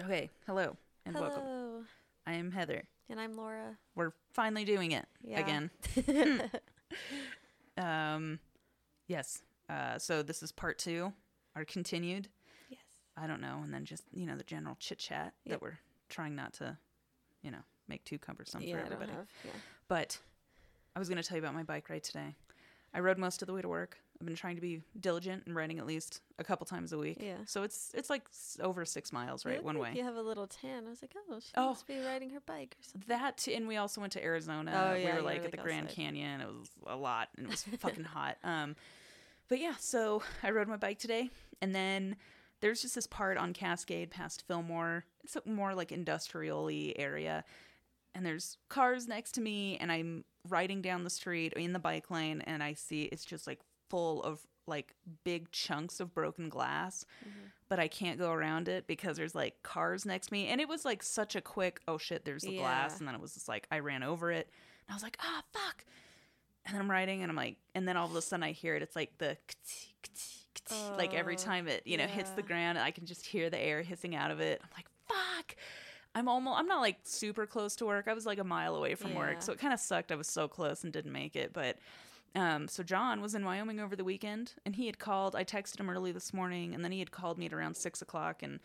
Okay, hello and Hello. welcome. I am Heather. And I'm Laura. We're finally doing it Yeah. again. Um, yes. Uh, so this is part two, our continued. Yes. I don't know, and then just you know the general chit chat Yep. that we're trying not to, you know, make too cumbersome for everybody. have. Yeah. But I was going to tell you about my bike ride today. I rode most of the way to work. I've been trying to be diligent and riding at least a couple times a week. Yeah. So it's it's like over six miles, right, one like way. You have a little tan. I was like, oh, she Oh. must be riding her bike or something. That and we also went to Arizona. Oh, yeah, we were like were, at the like, Grand outside. Canyon. It was a lot and it was fucking hot. Um, but yeah, so I rode my bike today, and then there's just this part on Cascade past Fillmore. It's a more like industrial-y area, and there's cars next to me, and I'm riding down the street in the bike lane, and I see it's just like full of like big chunks of broken glass but I can't go around it because there's like cars next to me. And it was like such a quick, oh shit, there's the glass. And then it was just like, I ran over it. And I was like, ah, fuck. And then I'm riding and I'm like, and then all of a sudden I hear it. It's like the, like every Oh, time it, you know, hits the ground, I can just hear the air hissing out of it. I'm like, fuck. I'm almost, I'm not like super close to work. I was like a mile away from Yeah. work. So it kind of sucked. I was so close and didn't make it. But um, so John was in Wyoming over the weekend, and he had called. I texted him early this morning, and then he had called me at around six o'clock, and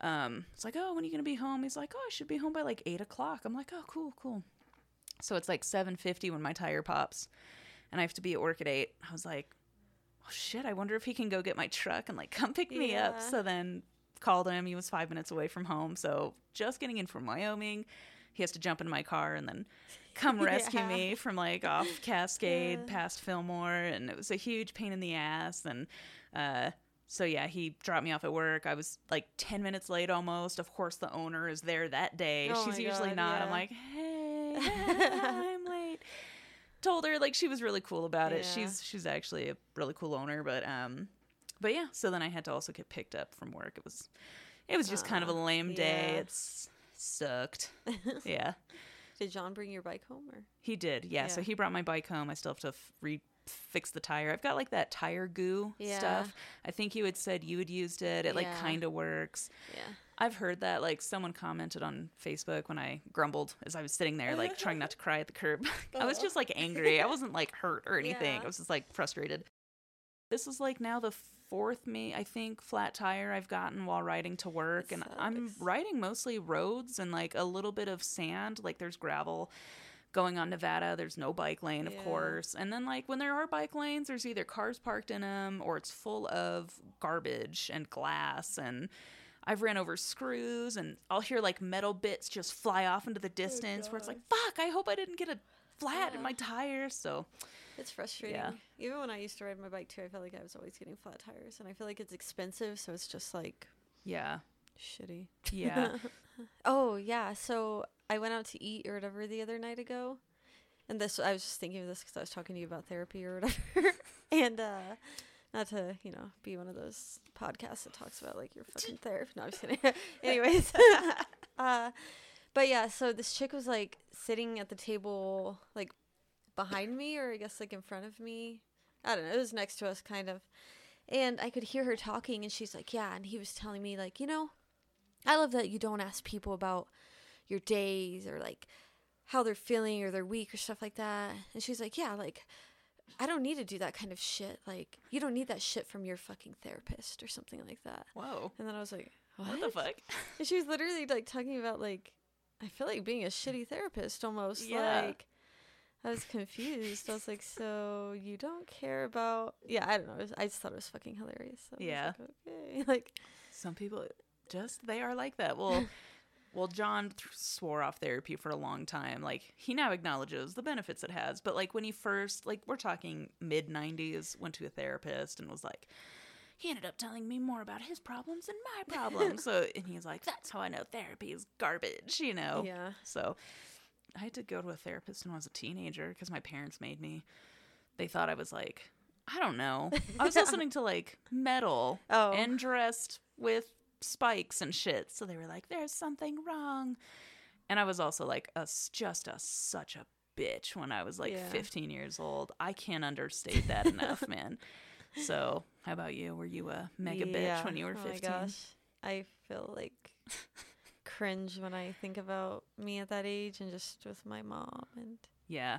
um, it's like, "Oh, when are you gonna be home?" He's like, "Oh, I should be home by like eight o'clock." I'm like, "Oh, cool, cool." So it's like seven fifty when my tire pops, and I have to be at work at eight. I was like, "Oh shit! I wonder if he can go get my truck and like come pick me up." So then called him. He was five minutes away from home, so just getting in from Wyoming. He has to jump in my car and then come rescue Yeah. me from like off Cascade Yeah. past Fillmore, and it was a huge pain in the ass. And uh, so yeah, he dropped me off at work. I was like ten minutes late almost. Of course, the owner is there that day. Oh She's usually God, not. I'm like, hey, I'm late. Told her like she was really cool about it. Yeah. She's she's actually a really cool owner, but um, but yeah. So then I had to also get picked up from work. It was it was just kind of a lame day. yeah. It's sucked. yeah. Did John bring your bike home or? He did, yeah. So he brought my bike home. I still have to f- re fix the tire. I've got like that tire goo Yeah. stuff. I think you had said you had used it. It like Yeah. kind of works. Yeah. I've heard that like someone commented on Facebook when I grumbled as I was sitting there like trying not to cry at the curb. I was just like angry. I wasn't like hurt or anything. Yeah. I was just like frustrated. This is like now the fourth me I think flat tire I've gotten while riding to work. And I'm riding mostly roads and like a little bit of sand. Like there's gravel going on Nevada. There's no bike lane of Yeah. course. And then like when there are bike lanes there's either cars parked in them or it's full of garbage and glass. And I've ran over screws and I'll hear like metal bits just fly off into the distance where it's like fuck I hope I didn't get a flat in my tire. So It's frustrating. Even when I used to ride my bike too, I felt like I was always getting flat tires, and I feel like it's expensive, so it's just like yeah shitty. yeah Oh yeah, so I went out to eat or whatever the other night ago, and this I was just thinking of this because I was talking to you about therapy or whatever, and uh, not to you know be one of those podcasts that talks about like your fucking therapy. No, I'm just kidding. Anyways, uh, but yeah, so this chick was like sitting at the table like behind me or I guess like in front of me. I don't know. It was next to us, kind of. And I could hear her talking, and she's like, "Yeah." And he was telling me, like, you know, I love that you don't ask people about your days or like how they're feeling or their week or stuff like that. And she's like, "Yeah, like I don't need to do that kind of shit. Like you don't need that shit from your fucking therapist or something like that." whoa And then I was like, "What, what the fuck And she was literally like talking about like I feel like being a shitty therapist almost. Yeah. Like I was confused. I was like, so you don't care about Yeah, I don't know. I just thought it was fucking hilarious. So Yeah. like, okay. Like some people just they are like that well well john th- swore off therapy for a long time like he now acknowledges the benefits it has but like when he first like we're talking mid 90s went to a therapist and was like he ended up telling me more about his problems than my problems so and he's like that's how i know therapy is garbage you know Yeah. so i had to go to a therapist when i was a teenager because my parents made me they thought i was like i don't know i was listening to like metal Oh. and dressed with spikes and shit. So they were like, "There's something wrong," and I was also like, a, just a such a bitch when I was like Yeah. 15 years old. I can't understate that enough, man. So, how about you? Were you a mega bitch when you were oh 15? my gosh. I feel like cringe when I think about me at that age and just with my mom and Yeah.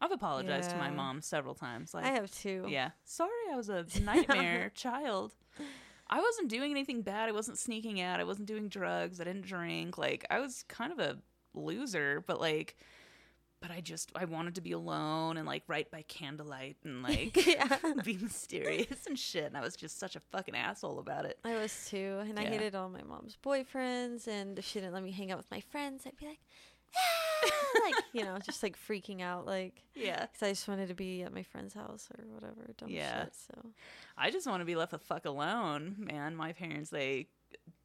I've apologized to my mom several times. Like, I have too. yeah, sorry, I was a nightmare child. I wasn't doing anything bad. I wasn't sneaking out. I wasn't doing drugs. I didn't drink. Like, I was kind of a loser, but like, but I just I wanted to be alone and like write by candlelight and like yeah. be mysterious and shit. And I was just such a fucking asshole about it. I was too, and I hated all my mom's boyfriends. And if she didn't let me hang out with my friends, I'd be like, "Ah," like you know, just like freaking out, like Yeah. because I just wanted to be at my friend's house or whatever, dumb Yeah. shit. So I just want to be left the fuck alone, man. My parents, they,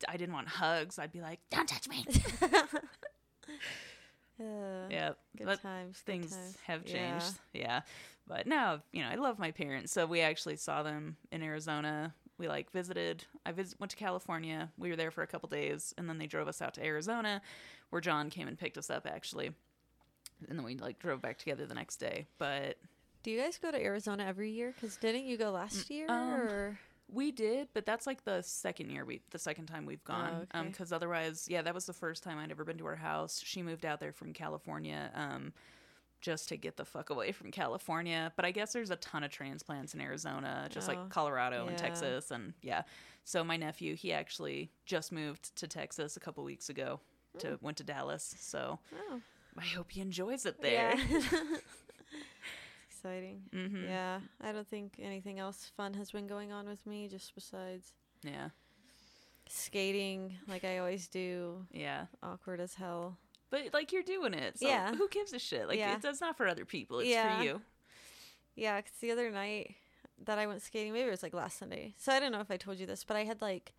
I didn't want hugs. I'd be like, don't touch me. yeah, yeah, good but times. good things times. have Yeah. changed. Yeah. But now, you know, I love my parents. So we actually saw them in Arizona. We like visited. I vis- went to California. We were there for a couple days, and then they drove us out to Arizona, where John came and picked us up actually. And then we like drove back together the next day. But Do you guys go to Arizona every year? Because didn't you go last year? um, or We did, but that's like the second year we, the second time we've gone. Um, okay. because otherwise, yeah, that was the first time I'd ever been to her house. She moved out there from California, um, just to get the fuck away from California. But I guess there's a ton of transplants in Arizona, just Oh, like Colorado and. Texas, and yeah. So my nephew, he actually just moved to Texas a couple weeks ago. To went to Dallas, so oh, I hope he enjoys it there. yeah. Exciting. hmm Yeah, I don't think anything else fun has been going on with me, just besides yeah, skating, like I always do. yeah. Awkward as hell. But like you're doing it, so Yeah. who gives a shit? Like Yeah. not for other people; it's Yeah. for you. Yeah, 'cause the other night that I went skating, maybe it was like last Sunday. So I don't know if I told you this, but I had like,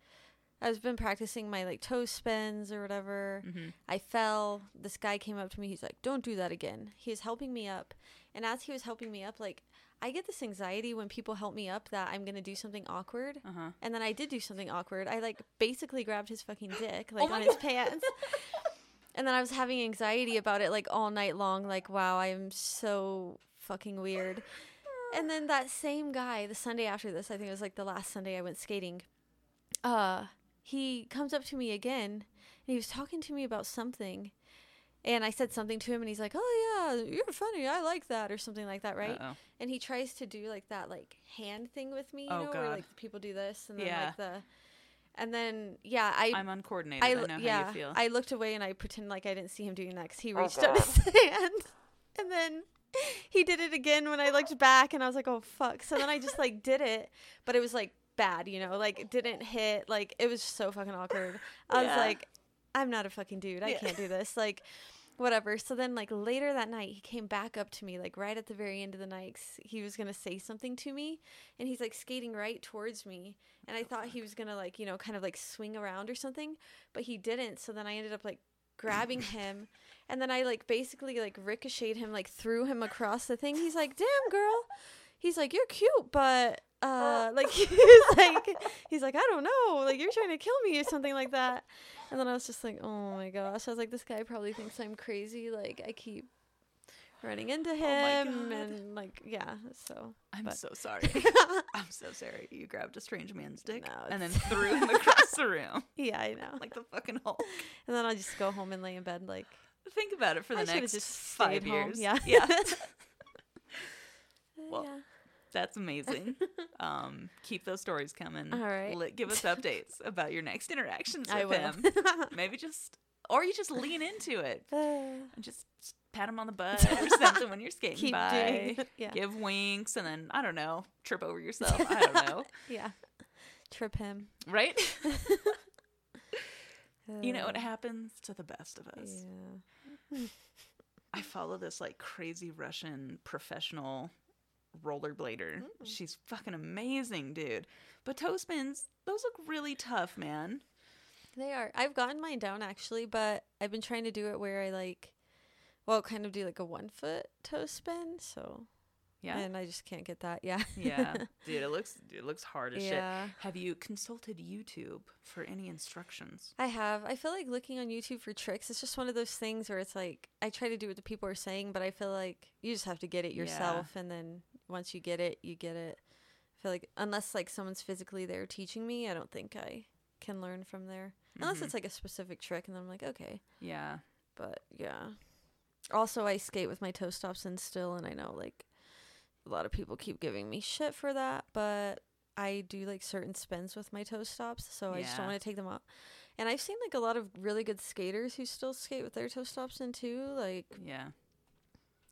I've been practicing my like toe spins or whatever. hmm I fell. This guy came up to me. He's like, "Don't do that again." He's helping me up, and as he was helping me up, like I get this anxiety when people help me up that I'm gonna do something awkward. Uh huh. And then I did do something awkward. I like basically grabbed his fucking dick, like Oh on his pants. and then I was having anxiety about it like all night long. Like, wow, I am so fucking weird. And then that same guy, the Sunday after this, I think it was like the last Sunday I went skating. Uh, he comes up to me again, and he was talking to me about something. And I said something to him, and he's like, "Oh yeah, you're funny. I like that," or something like that, right? Uh-oh. and he tries to do like that like hand thing with me, you Oh, know, where God. like people do this and then Yeah. like the and then yeah, I I'm uncoordinated. I I, l- know yeah, how you feel. I looked away and I pretended like I didn't see him doing that cuz he Oh, reached out his hand and then he did it again when I looked back and I was like, "Oh fuck." So then I just like did it, but it was like bad, you know, like it didn't hit, like it was so fucking awkward. I was like, I'm not a fucking dude. I Yeah. can't do this. Like whatever. So then like later that night he came back up to me like right at the very end of the night he was going to say something to me and he's like skating right towards me and I oh, thought he was going to like, you know, kind of like swing around or something, but he didn't. So then I ended up like grabbing him and then I like basically like ricocheted him like threw him across the thing. He's like, "Damn, girl." He's like, "You're cute, but uh like he's like he's like, "I don't know. Like you're trying to kill me or something like that." And then I was just like, "Oh my gosh." I was like, "This guy probably thinks I'm crazy. Like I keep running into Oh him God. and like yeah, so I'm but- so sorry. I'm so sorry. You grabbed a strange man's dick No, and then threw him across the room yeah, I know. like the fucking Hulk. And then i'll just go home and lay in bed like Think about it for the I next just five stayed home. years. Yeah. yeah, Well, yeah. That's amazing. Um, keep those stories coming. All right. Give us updates about your next interactions with I will. him. Maybe just, or you just lean into it Uh, and just pat him on the butt or something when you're skating keep by. doing yeah. Give winks and then I don't know, trip over yourself. I don't know, Yeah. Trip him. right? you know what Uh, happens to the best of us. Yeah. I follow this like crazy Russian professional rollerblader. Mm. She's fucking amazing, dude. But toe spins, those look really tough, man. They are. I've gotten mine down actually, but I've been trying to do it where I like, well, kind of do like a one foot toe spin. So, Yeah. and I just can't get that. Yeah. yeah. Dude, it looks it looks hard as yeah. shit. Have you consulted YouTube for any instructions? I have. I feel like looking on YouTube for tricks. It's just one of those things where it's like I try to do what the people are saying, but I feel like you just have to get it yourself Yeah. and then once you get it, you get it. I feel like unless like someone's physically there teaching me, I don't think I can learn from there. Unless Mhm. it's like a specific trick, and then I'm like, okay. yeah. But yeah. Also, I skate with my toe stops in still, and I know like a lot of people keep giving me shit for that, but I do like certain spins with my toe stops, so I just don't want to take them out. And I've seen like a lot of really good skaters who still skate with their toe stops in too, like Yeah.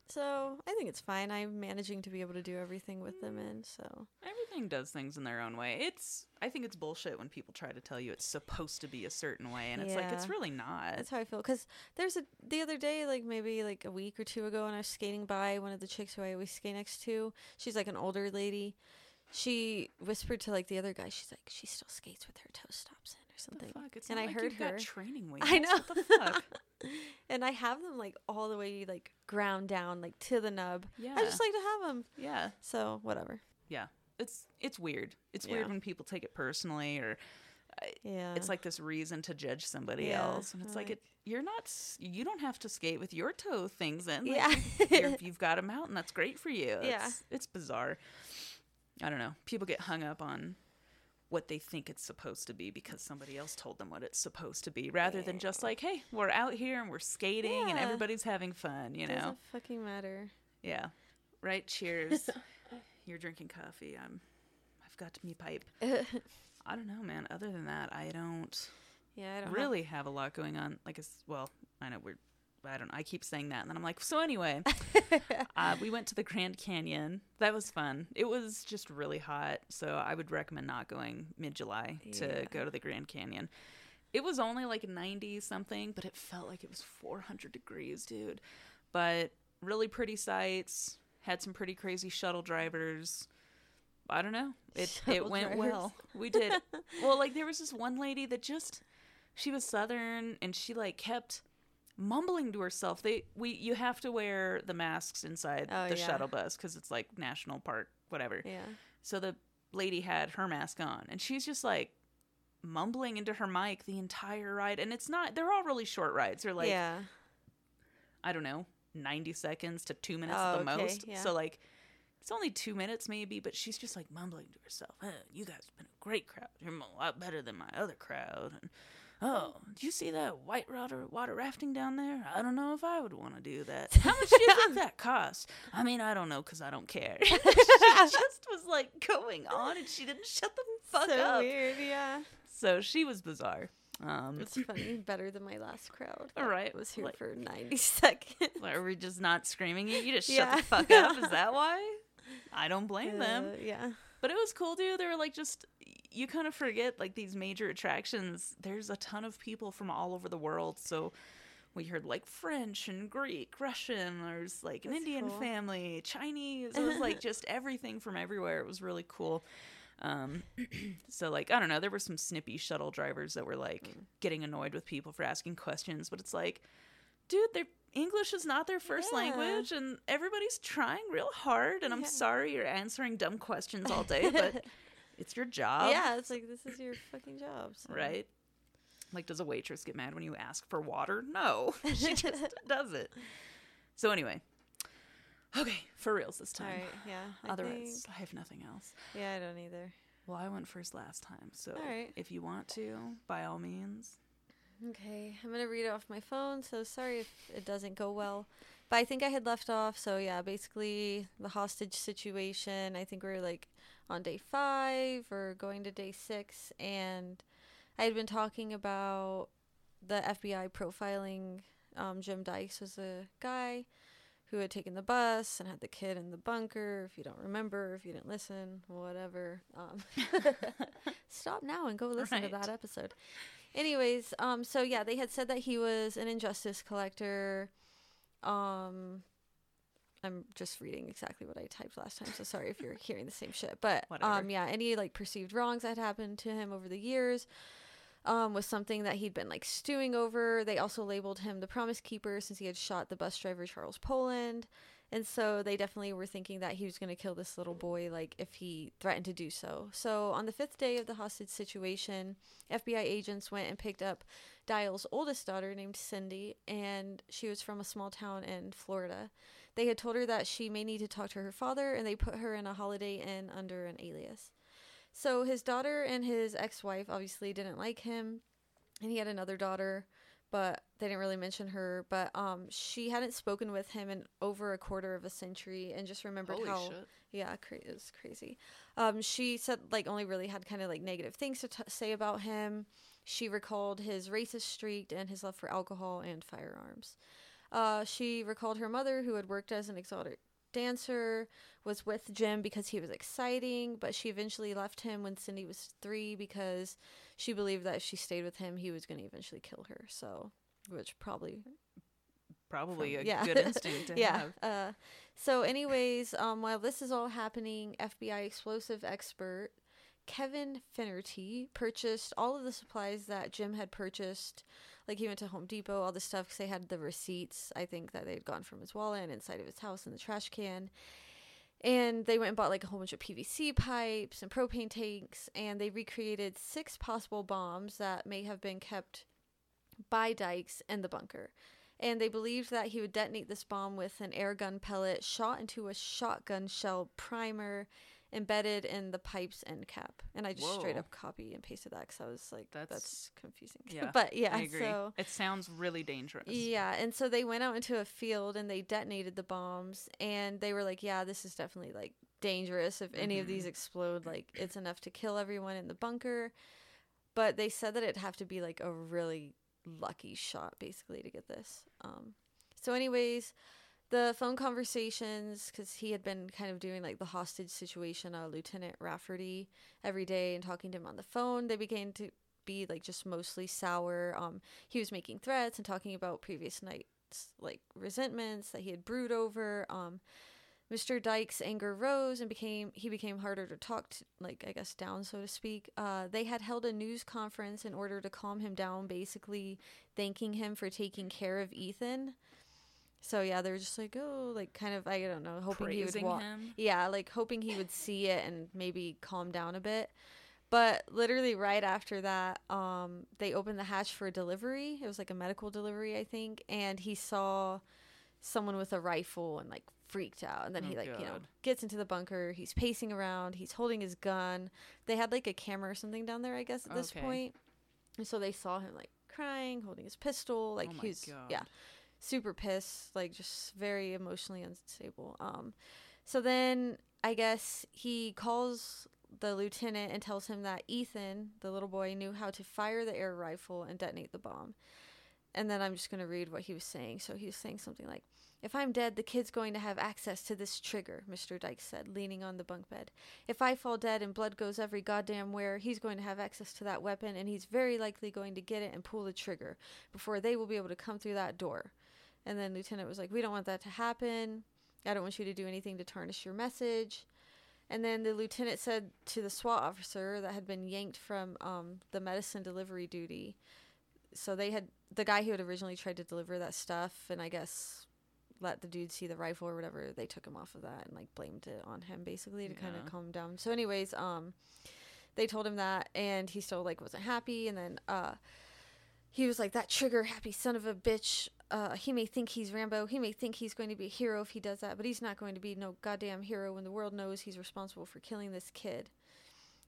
so I think it's fine. I'm managing to be able to do everything with them in, so Everything does things in their own way. It's I think it's bullshit when people try to tell you it's supposed to be a certain way and it's like it's really not. That's how I feel. Cause there's a the other day, like maybe like a week or two ago, when I was skating by one of the chicks who I always skate next to. She's like an older lady. She whispered to like the other guy. She's like, she still skates with her toe stops in or something. the fuck? It's And I like heard her. training wheels. I know. What the fuck? and I have them like all the way like ground down, like to the nub. Yeah. I just like to have them. yeah. So whatever. It's it's weird. It's weird when people take it personally or uh, Yeah. it's like this reason to judge somebody Yeah, else and it's like, like- it you're not you don't have to skate with your toe things in. Like, yeah. you're, you've got them out and that's great for you. Yeah. It's, it's bizarre. I don't know. People get hung up on what they think it's supposed to be because somebody else told them what it's supposed to be rather than just like, hey, we're out here and we're skating and everybody's having fun, you know? Doesn't fucking matter. Yeah. Right? Cheers. You're drinking coffee. I'm I've got me pipe. I don't know, man. Other than that, I don't yeah. I don't have- really have a lot going on. Like, well, I know we're, I don't. I keep saying that, and then I'm like, so anyway, uh, we went to the Grand Canyon. That was fun. It was just really hot, so I would recommend not going mid July to go to the Grand Canyon. It was only like 90 something, but it felt like it was 400 degrees, dude. But really pretty sights. Had some pretty crazy shuttle drivers. I don't know. It it went drivers. well. We did. well, like there was this one lady that just she was southern and she like kept mumbling to herself. They we you have to wear the masks inside Oh, the yeah. shuttle bus cuz it's like national park whatever. Yeah. So the lady had her mask on and she's just like mumbling into her mic the entire ride and it's not they're all really short rides. They're like yeah. I don't know, 90 seconds to 2 minutes Oh, at the okay, most. yeah. So like it's only 2 minutes maybe, but she's just like mumbling to herself. "Uh, you guys have been a great crowd. You're a lot better than my other crowd and Oh, do you see that white water water rafting down there? I don't know if I would want to do that. How much do you think that costs? I mean, I don't know because I don't care. she just was like going on, and she didn't shut the fuck so up. weird. Yeah. So she was bizarre. Um, It's funny. Better than my last crowd. All right, Was here like- for 90 seconds. Are we just not screaming at you? Just shut Yeah. the fuck up. Is that why? I don't blame them. Uh, yeah. But it was cool, dude. They were like just you kind of forget like these major attractions. There's a ton of people from all over the world, so we heard like French and Greek, Russian. There's like an That's Indian cool. family, Chinese. It was like just everything from everywhere. It was really cool. Um, so like I don't know, there were some snippy shuttle drivers that were like Mm. getting annoyed with people for asking questions, but it's like, dude, their English is not their first Yeah. language, and everybody's trying real hard. And I'm sorry you're answering dumb questions all day, but it's your job, yeah, it's like this is your fucking job, so. right? Like, does a waitress get mad when you ask for water? No, she just does it. So anyway, okay, for reals this time. right, yeah. I Otherwise, think- I have nothing else. yeah, I don't either. Well, I went first last time, so All right. if you want to, by all means. Okay, I'm gonna read it off my phone. So sorry if it doesn't go well, but I think I had left off. So yeah, basically the hostage situation. I think we are like on day five or going to day six, and I had been talking about the FBI profiling. Um, Jim Dykes was a guy who had taken the bus and had the kid in the bunker. If you don't remember, if you didn't listen, whatever. Um, stop now and go listen Right. to that episode. Anyways, um, so yeah, they had said that he was an injustice collector. Um, I'm just reading exactly what I typed last time, so sorry if you're hearing the same shit. But Whatever. um, yeah, any like perceived wrongs that happened to him over the years, um, was something that he'd been like stewing over. They also labeled him the Promise Keeper since he had shot the bus driver Charles Poland. And so they definitely were thinking that he was going to kill this little boy, like if he threatened to do so. So on the fifth day of the hostage situation, FBI agents went and picked up Dial's oldest daughter named Cindy, and she was from a small town in Florida. They had told her that she may need to talk to her father, and they put her in a holiday inn under an alias. So his daughter and his ex-wife obviously didn't like him, and he had another daughter, but they didn't really mention her. But um, she hadn't spoken with him in over a quarter of a century, and just remembered Holy how shit. yeah, cra- it was crazy. Um, she said like only really had kind of like negative things to t- say about him. She recalled his racist streak and his love for alcohol and firearms. Uh, she recalled her mother, who had worked as an exotic dancer, was with Jim because he was exciting, but she eventually left him when Cindy was three because she believed that if she stayed with him, he was going to eventually kill her. So, which probably Probably from- a yeah. good instinct to yeah. have. Uh, so, anyways, um, while this is all happening, FBI explosive expert Kevin Finnerty purchased all of the supplies that Jim had purchased. Like he went to Home Depot, all this stuff because they had the receipts. I think that they'd gone from his wallet and inside of his house in the trash can. And they went and bought like a whole bunch of PVC pipes and propane tanks, and they recreated six possible bombs that may have been kept by Dykes in the bunker and they believed that he would detonate this bomb with an air gun pellet shot into a shotgun shell primer embedded in the pipe's end cap. And I just straight up copy and pasted that because I was like, that's, That's- confusing. Yeah, but yeah, I agree. so it sounds really dangerous. yeah, and so they went out into a field and they detonated the bombs, and they were like, "Yeah, this is definitely like dangerous. If any of Mhm. these explode, like it's enough to kill everyone in the bunker." But they said that it'd have to be like a really lucky shot, basically, to get this. Um, so, anyways, the phone conversations, because he had been kind of doing like the hostage situation, uh, Lieutenant Rafferty, every day and talking to him on the phone, they began to be like just mostly sour. Um, he was making threats and talking about previous nights like resentments that he had brewed over. Um, Mr. Dyke's anger rose and became he became harder to talk to, like I guess down so to speak. Uh, they had held a news conference in order to calm him down, basically thanking him for taking care of Ethan. So yeah, they were just like, oh, like kind of I don't know, hoping he would walk. him. Yeah, like hoping he would see it and maybe calm down a bit. But literally right after that, um, they opened the hatch for a delivery. It was like a medical delivery, I think, and he saw someone with a rifle and like freaked out. And then he Oh, like you know gets into the bunker. He's pacing around. He's holding his gun. They had like a camera or something down there, I guess, at this Okay. point. And so they saw him like crying, holding his pistol, like oh my God. yeah super pissed, like just very emotionally unstable. Um, so then I guess he calls the lieutenant and tells him that Ethan, the little boy, knew how to fire the air rifle and detonate the bomb. And then I'm just gonna read what he was saying. So he was saying something like, "If I'm dead, the kid's going to have access to this trigger," Mr. Dykes said, leaning on the bunk bed. "If I fall dead and blood goes every goddamn where, he's going to have access to that weapon, and he's very likely going to get it and pull the trigger before they will be able to come through that door." And then Lieutenant was like, We don't want that to happen. I don't want you to do anything to tarnish your message. And then the lieutenant said to the SWAT officer that had been yanked from um, the medicine delivery duty. So they had the guy who had originally tried to deliver that stuff, and I guess let the dude see the rifle or whatever. They took him off of that and like blamed it on him basically to kind of calm down. So, anyways, um, they told him that, and he still like wasn't happy. And then uh, he was like, "That trigger happy son of a bitch." Uh, he may think he's Rambo. He may think he's going to be a hero if he does that, but he's not going to be no goddamn hero when the world knows he's responsible for killing this kid.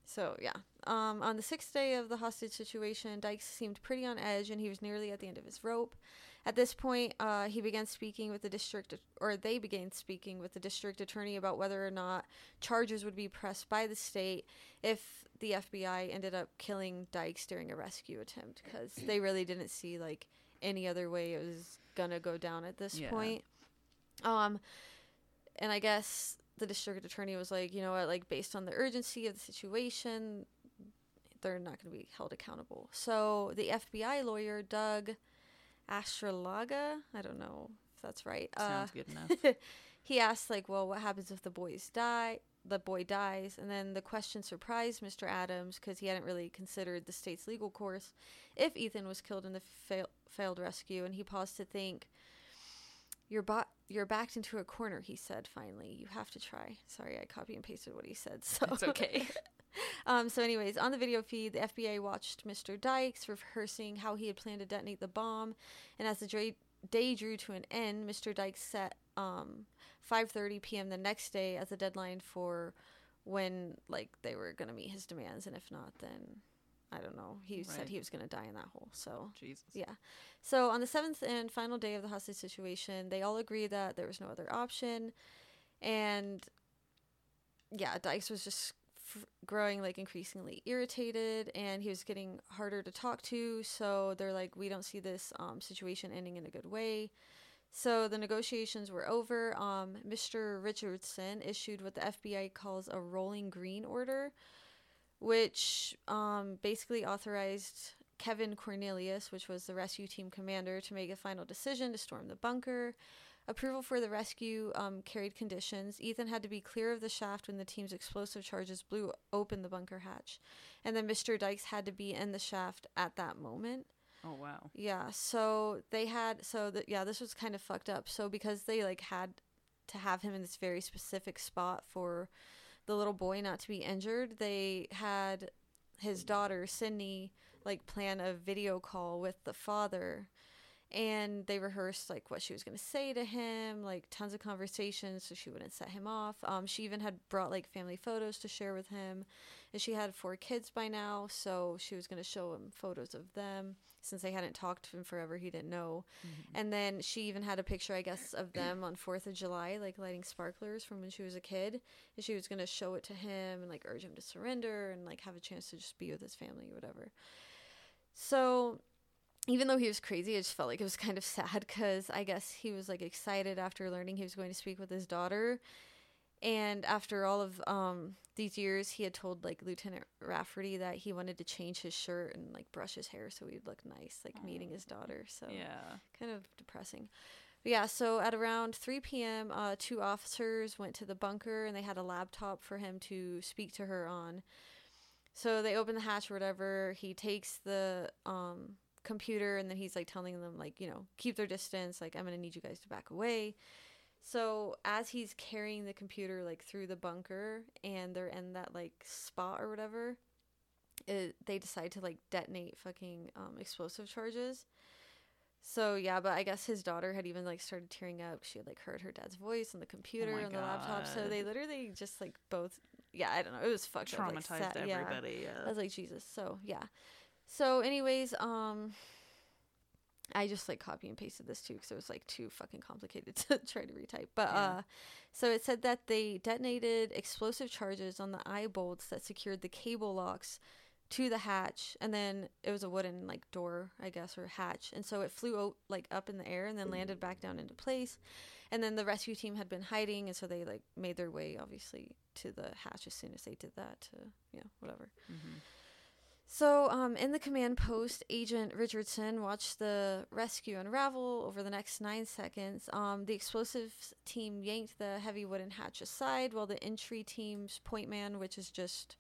So yeah. Um, on the sixth day of the hostage situation, Dykes seemed pretty on edge, and he was nearly at the end of his rope. At this point, uh, he began speaking with the district, or they began speaking with the district attorney about whether or not charges would be pressed by the state if the FBI ended up killing Dykes during a rescue attempt, because they really didn't see like any other way it was gonna go down at this Yeah. point. Um, and I guess the district attorney was like, you know what, like based on the urgency of the situation, they're not going to be held accountable. So the FBI lawyer, Doug Astralaga, I don't know if that's right. Sounds uh, good enough. he asked like, well, what happens if the boys die? The boy dies, and then the question surprised Mr. Adams because he hadn't really considered the state's legal course if Ethan was killed in the fail- failed rescue, and he paused to think. You're ba- you're backed into a corner, he said finally. You have to try. Sorry, I copy and pasted what he said. So It's okay. um, so, anyways, on the video feed, the FBI watched Mr. Dykes rehearsing how he had planned to detonate the bomb, and as the dra- day drew to an end, Mr. Dykes set um, 5:30 p.m. the next day as a deadline for when like they were gonna meet his demands, and if not, then I don't know. He said he was gonna die in that hole. So Jesus. yeah. So on the seventh and final day of the hostage situation, they all agreed that there was no other option, and yeah, Dykes was just f- growing like increasingly irritated, and he was getting harder to talk to. So they're like, we don't see this um, situation ending in a good way. So the negotiations were over. Um, Mr. Richardson issued what the FBI calls a rolling green order, which um, basically authorized Kevin Cornelius, which was the rescue team commander, to make a final decision to storm the bunker. Approval for the rescue um, carried conditions. Ethan had to be clear of the shaft when the team's explosive charges blew open the bunker hatch. And then Mr. Dykes had to be in the shaft at that moment. Oh wow. Yeah, so they had so that yeah, this was kind of fucked up. So because they like had to have him in this very specific spot for the little boy not to be injured, they had his daughter Sydney like plan a video call with the father. And they rehearsed like what she was going to say to him like tons of conversations so she wouldn't set him off. Um, she even had brought like family photos to share with him and she had four kids by now so she was going to show him photos of them. Since they hadn't talked to him forever he didn't know. Mm-hmm. And then she even had a picture i guess of them on fourth of july like lighting sparklers from when she was a kid. And she was going to show it to him and like urge him to surrender and like have a chance to just be with his family or whatever. So even though he was crazy, I just felt like it was kind of sad because I guess he was like excited after learning he was going to speak with his daughter. And after all of um, these years, he had told like Lieutenant Rafferty that he wanted to change his shirt and like brush his hair so he'd look nice, like meeting his daughter. So Yeah. kind of depressing. But yeah, so at around 3 p.m., uh, two officers went to the bunker and they had a laptop for him to speak to her on. So they open the hatch or whatever. He takes the um, computer and then he's like telling them, like, you know, keep their distance. Like, I'm going to need you guys to back away. So as he's carrying the computer like through the bunker and they're in that like spot or whatever, it, they decide to like detonate fucking um, explosive charges. So yeah, but I guess his daughter had even like started tearing up. She had like heard her dad's voice on the computer my on the laptop. So they literally just like both. Yeah, I don't know. It was fucked up. like, Traumatized sad- yeah. everybody. I was like Jesus. So yeah. So anyways, um, I just like copy and pasted this too because it was like too fucking complicated to try to retype. But Yeah. uh, so it said that they detonated explosive charges on the eye bolts that secured the cable locks to the hatch, and then it was a wooden like door, I guess, or hatch, and so it flew o- like up in the air and then landed back down into place. And then the rescue team had been hiding, and so they like made their way obviously to the hatch as soon as they did that to you know whatever. Mhm. So, um, in the command post, Agent Richardson watched the rescue unravel over the next nine seconds. Um, the explosives team yanked the heavy wooden hatch aside, while the entry team's point man, which is just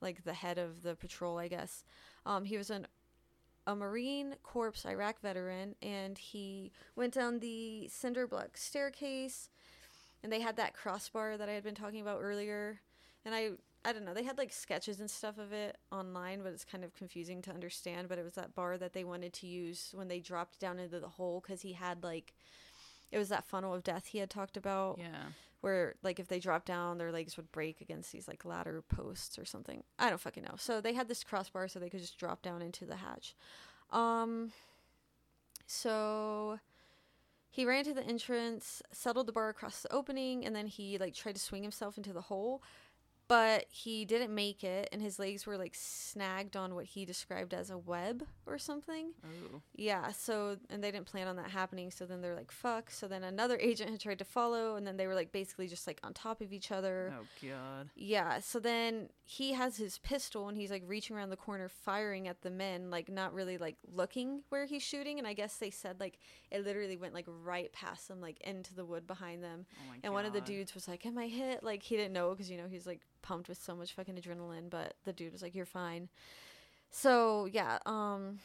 like the head of the patrol, I guess, um, he was an a Marine Corps Iraq veteran, and he went down the cinder block staircase, and they had that crossbar that I had been talking about earlier, and I I don't know. They had like sketches and stuff of it online, but it's kind of confusing to understand. But it was that bar that they wanted to use when they dropped down into the hole because he had like, it was that funnel of death he had talked about, Yeah. where like if they dropped down, their legs would break against these like ladder posts or something. I don't fucking know. So they had this crossbar so they could just drop down into the hatch. Um, so he ran to the entrance, settled the bar across the opening, and then he like tried to swing himself into the hole. But he didn't make it, and his legs were like snagged on what he described as a web or something. Oh. Yeah, so and they didn't plan on that happening, so then they're like, fuck. So then another agent had tried to follow, and then they were like basically just like on top of each other. Oh God. Yeah, so then he has his pistol and he's like reaching around the corner firing at the men, like not really like looking where he's shooting. And I guess they said like it literally went like right past them, like into the wood behind them. Oh my And one of the dudes was like, Am I hit? Like he didn't know because, you know, he's like pumped with so much fucking adrenaline. But the dude was like, You're fine. So yeah, um,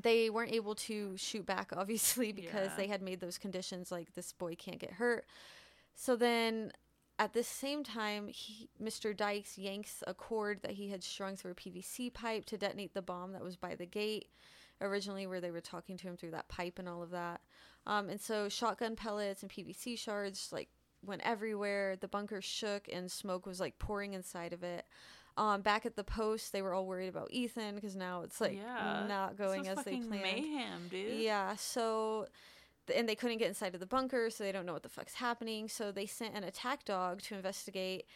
they weren't able to shoot back, obviously, because Yeah. they had made those conditions like this boy can't get hurt. So then at the same time, he, Mr. Dykes yanks a cord that he had strung through a PVC pipe to detonate the bomb that was by the gate originally, where they were talking to him through that pipe and all of that. Um, and so shotgun pellets and PVC shards like went everywhere. The bunker shook and smoke was like pouring inside of it. Um, back at the post, they were all worried about Ethan because now it's like yeah. not going as they planned. Mayhem, dude. Yeah, so and they couldn't get inside of the bunker, so they don't know what the fuck's happening. So they sent an attack dog to investigate,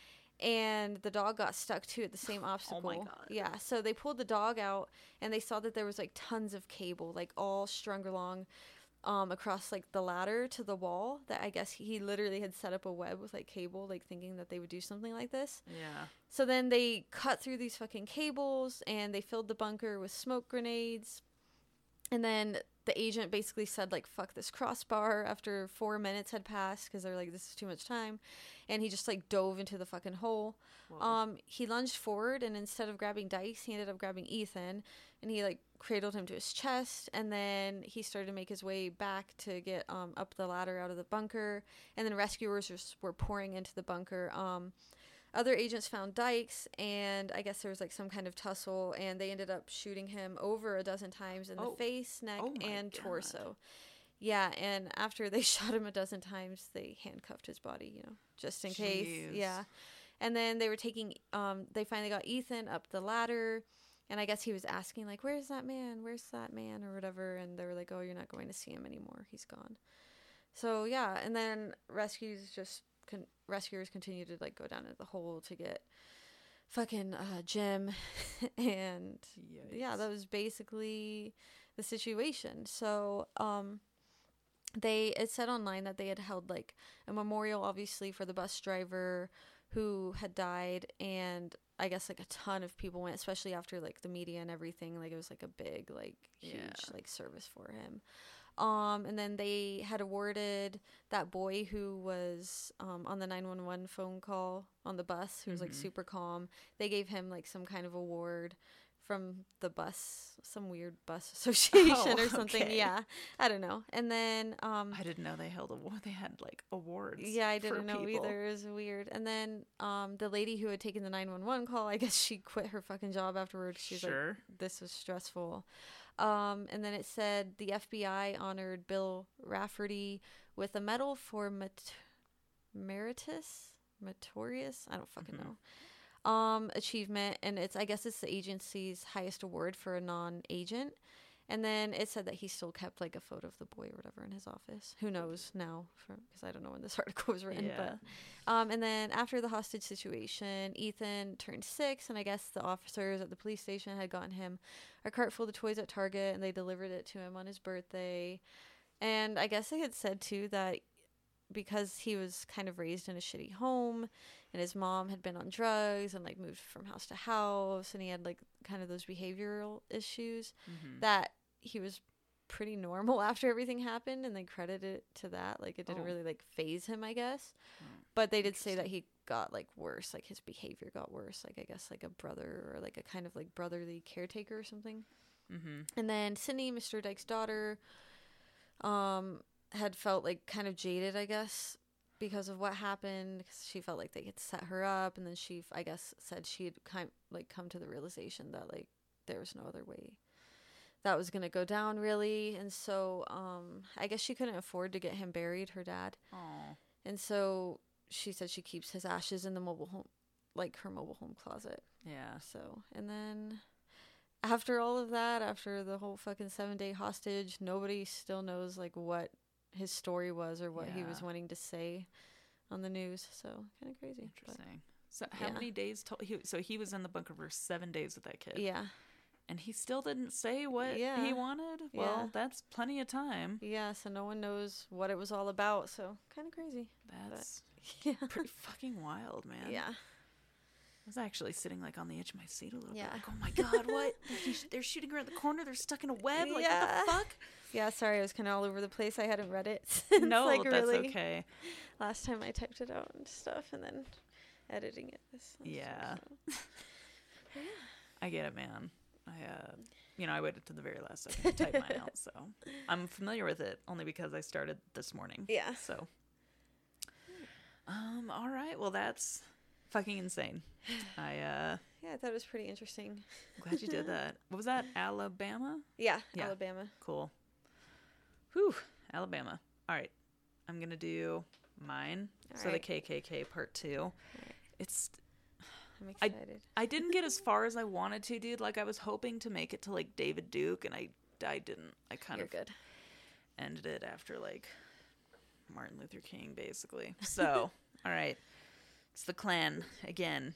and the dog got stuck too at the same obstacle. Oh my God. Yeah, so they pulled the dog out, and they saw that there was like tons of cable, like all strung along. Um, across like the ladder to the wall that I guess he literally had set up a web with like cable, like thinking that they would do something like this. Yeah. So then they cut through these fucking cables and they filled the bunker with smoke grenades. And then the agent basically said like fuck this crossbar after 4 minutes had passed cuz they're like this is too much time and he just like dove into the fucking hole. Whoa. Um he lunged forward and instead of grabbing Dykes, he ended up grabbing Ethan and he like cradled him to his chest and then he started to make his way back to get um up the ladder out of the bunker and then rescuers were pouring into the bunker. Um other agents found Dykes, and I guess there was like some kind of tussle, and they ended up shooting him over a dozen times in Oh. the face, neck, Oh and God. torso. Yeah, and after they shot him a dozen times, they handcuffed his body, you know, just in case. Yeah. And then they were taking, um, they finally got Ethan up the ladder, and I guess he was asking, like, where's that man? Where's that man? Or whatever. And they were like, oh, you're not going to see him anymore. He's gone. So, yeah. And then rescues just, con- rescuers continue to, like, go down into the hole to get fucking uh, Jim. and yeah, that was basically the situation. So, um, they it said online that they had held like a memorial, obviously, for the bus driver who had died, and I guess like a ton of people went, especially after like the media and everything. Like it was like a big, like huge, Yeah. like service for him. Um, and then they had awarded that boy who was um, on the 911 phone call on the bus, who was like Mhm. super calm. They gave him like some kind of award from the bus, some weird bus association or something. okay. Yeah, I don't know. And then, um, I didn't know they held a They had like awards. yeah, I didn't know people. either. It was weird. And then, um, the lady who had taken the 911 call, I guess she quit her fucking job afterwards. She's like, Sure. this was stressful. Um, and then it said the FBI honored Bill Rafferty with a medal for mat- meritus, meritorious. I don't fucking Mhm. know. Um, achievement, and it's I guess it's the agency's highest award for a non-agent. And then it said that he still kept like a photo of the boy or whatever in his office. Who knows now? Because I don't know when this article was written. Yeah. But um, and then after the hostage situation, Ethan turned six, and I guess the officers at the police station had gotten him a cart full of toys at Target, and they delivered it to him on his birthday. And I guess they had said too that because he was kind of raised in a shitty home, and his mom had been on drugs and like moved from house to house, and he had like kind of those behavioral issues Mhm. that he was pretty normal after everything happened and they credited it to that like it didn't Oh. really like phase him i guess Oh, but they did say that he got like worse like his behavior got worse like i guess like a brother or like a kind of like brotherly caretaker or something Mhm. and then Sydney, Mr. Dyke's daughter, um, had felt like kind of jaded, I guess, because of what happened. Because she felt like they had set her up, and then she, I guess, said she had kind of, like come to the realization that like there was no other way that was gonna go down, really. And so, um, I guess she couldn't afford to get him buried, her dad, Aw. and so she said she keeps his ashes in the mobile home, like her mobile home closet. Yeah. So, and then after all of that, after the whole fucking seven day hostage, nobody still knows like what his story was or what he was wanting to say on the news. So, kind of crazy. but Interesting. So how yeah. many days? To- he, so he was in the bunker for seven days with that kid. yeah. And he still didn't say what Yeah. he wanted. Well, Yeah. that's plenty of time. Yeah. So, no one knows what it was all about. So, kind of crazy. That's Yeah. pretty fucking wild, man. Yeah. I was actually sitting like on the edge of my seat a little Yeah. bit. Like, oh my god, what? They're, shooting around the corner. They're stuck in a web. Like, Yeah. what the fuck? Yeah. Sorry, I was kind of all over the place. I hadn't read it. since, no, like, that's really okay. Last time I typed it out and stuff, and then editing it. This time, Yeah. I get it, man. I, uh, you know, I waited to the very last second to type mine out, so I'm familiar with it only because I started this morning. Yeah. So, um, all right. Well, that's fucking insane. I, uh, Yeah, I thought it was pretty interesting. I'm glad you did that. What was that? Alabama? Yeah, Yeah. Alabama. Cool. Whew. Alabama. All right. I'm going to do mine. All so right. the KKK part two. It's I'm I- excited. I didn't get as far as I wanted to, dude. Like I was hoping to make it to like David Duke, and I I didn't. I kind You're of good. ended it after like Martin Luther King, basically. So, all right, it's the Klan again.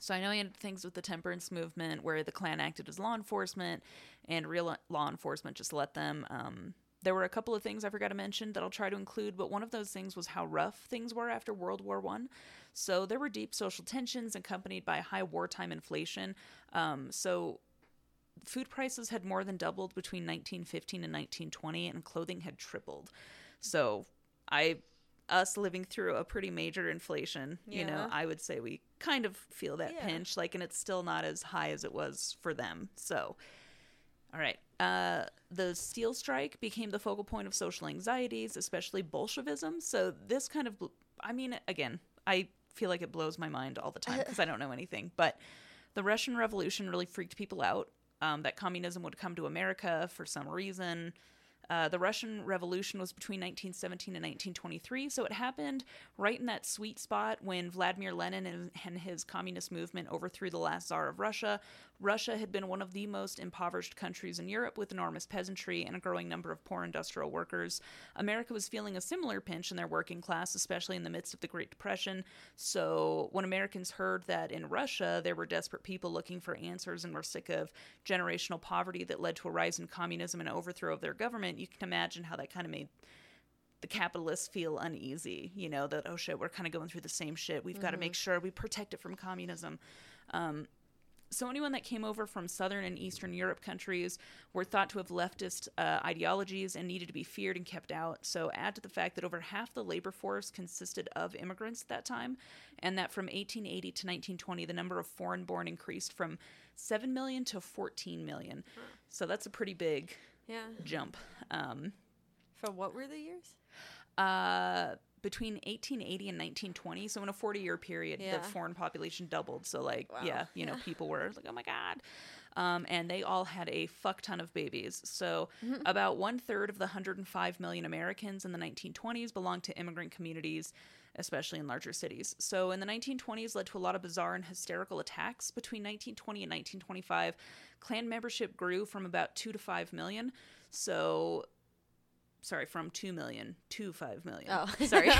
So I know you had things with the temperance movement where the Klan acted as law enforcement, and real law enforcement just let them. Um, there were a couple of things I forgot to mention that I'll try to include, but one of those things was how rough things were after World War One. So there were deep social tensions accompanied by high wartime inflation. Um, so food prices had more than doubled between 1915 and 1920 and clothing had tripled so i us living through a pretty major inflation you know i would say we kind of feel that Yeah. pinch like and it's still not as high as it was for them so all right uh, the steel strike became the focal point of social anxieties especially bolshevism so this kind of i mean again i feel like it blows my mind all the time because i don't know anything but the russian revolution really freaked people out um, that communism would come to America for some reason. Uh, the Russian Revolution was between 1917 and 1923, so it happened right in that sweet spot when Vladimir Lenin and, and his communist movement overthrew the last Tsar of Russia. Russia had been one of the most impoverished countries in Europe with enormous peasantry and a growing number of poor industrial workers. America was feeling a similar pinch in their working class, especially in the midst of the Great Depression. So, when Americans heard that in Russia there were desperate people looking for answers and were sick of generational poverty that led to a rise in communism and overthrow of their government, you can imagine how that kind of made the capitalists feel uneasy, you know, that, oh shit, we're kind of going through the same shit. We've got to make sure we protect it from communism. Um, so anyone that came over from southern and eastern Europe countries were thought to have leftist uh, ideologies and needed to be feared and kept out. So add to the fact that over half the labor force consisted of immigrants at that time, and that from 1880 to 1920, the number of foreign-born increased from 7 million to 14 million. So that's a pretty big Yeah. jump. Um, From what were the years? uh, between 1880 and 1920, so in a 40 year period, Yeah. the foreign population doubled. So, like, Wow. yeah, you know, Yeah. people were like, oh my God. Um, and they all had a fuck ton of babies. So, Mm-hmm. about one third of the 105 million Americans in the 1920s belonged to immigrant communities, especially in larger cities. So, in the 1920s, led to a lot of bizarre and hysterical attacks. Between 1920 and 1925, Klan membership grew from about two to five million. So, sorry, from 2 million to 5 million. Oh. sorry.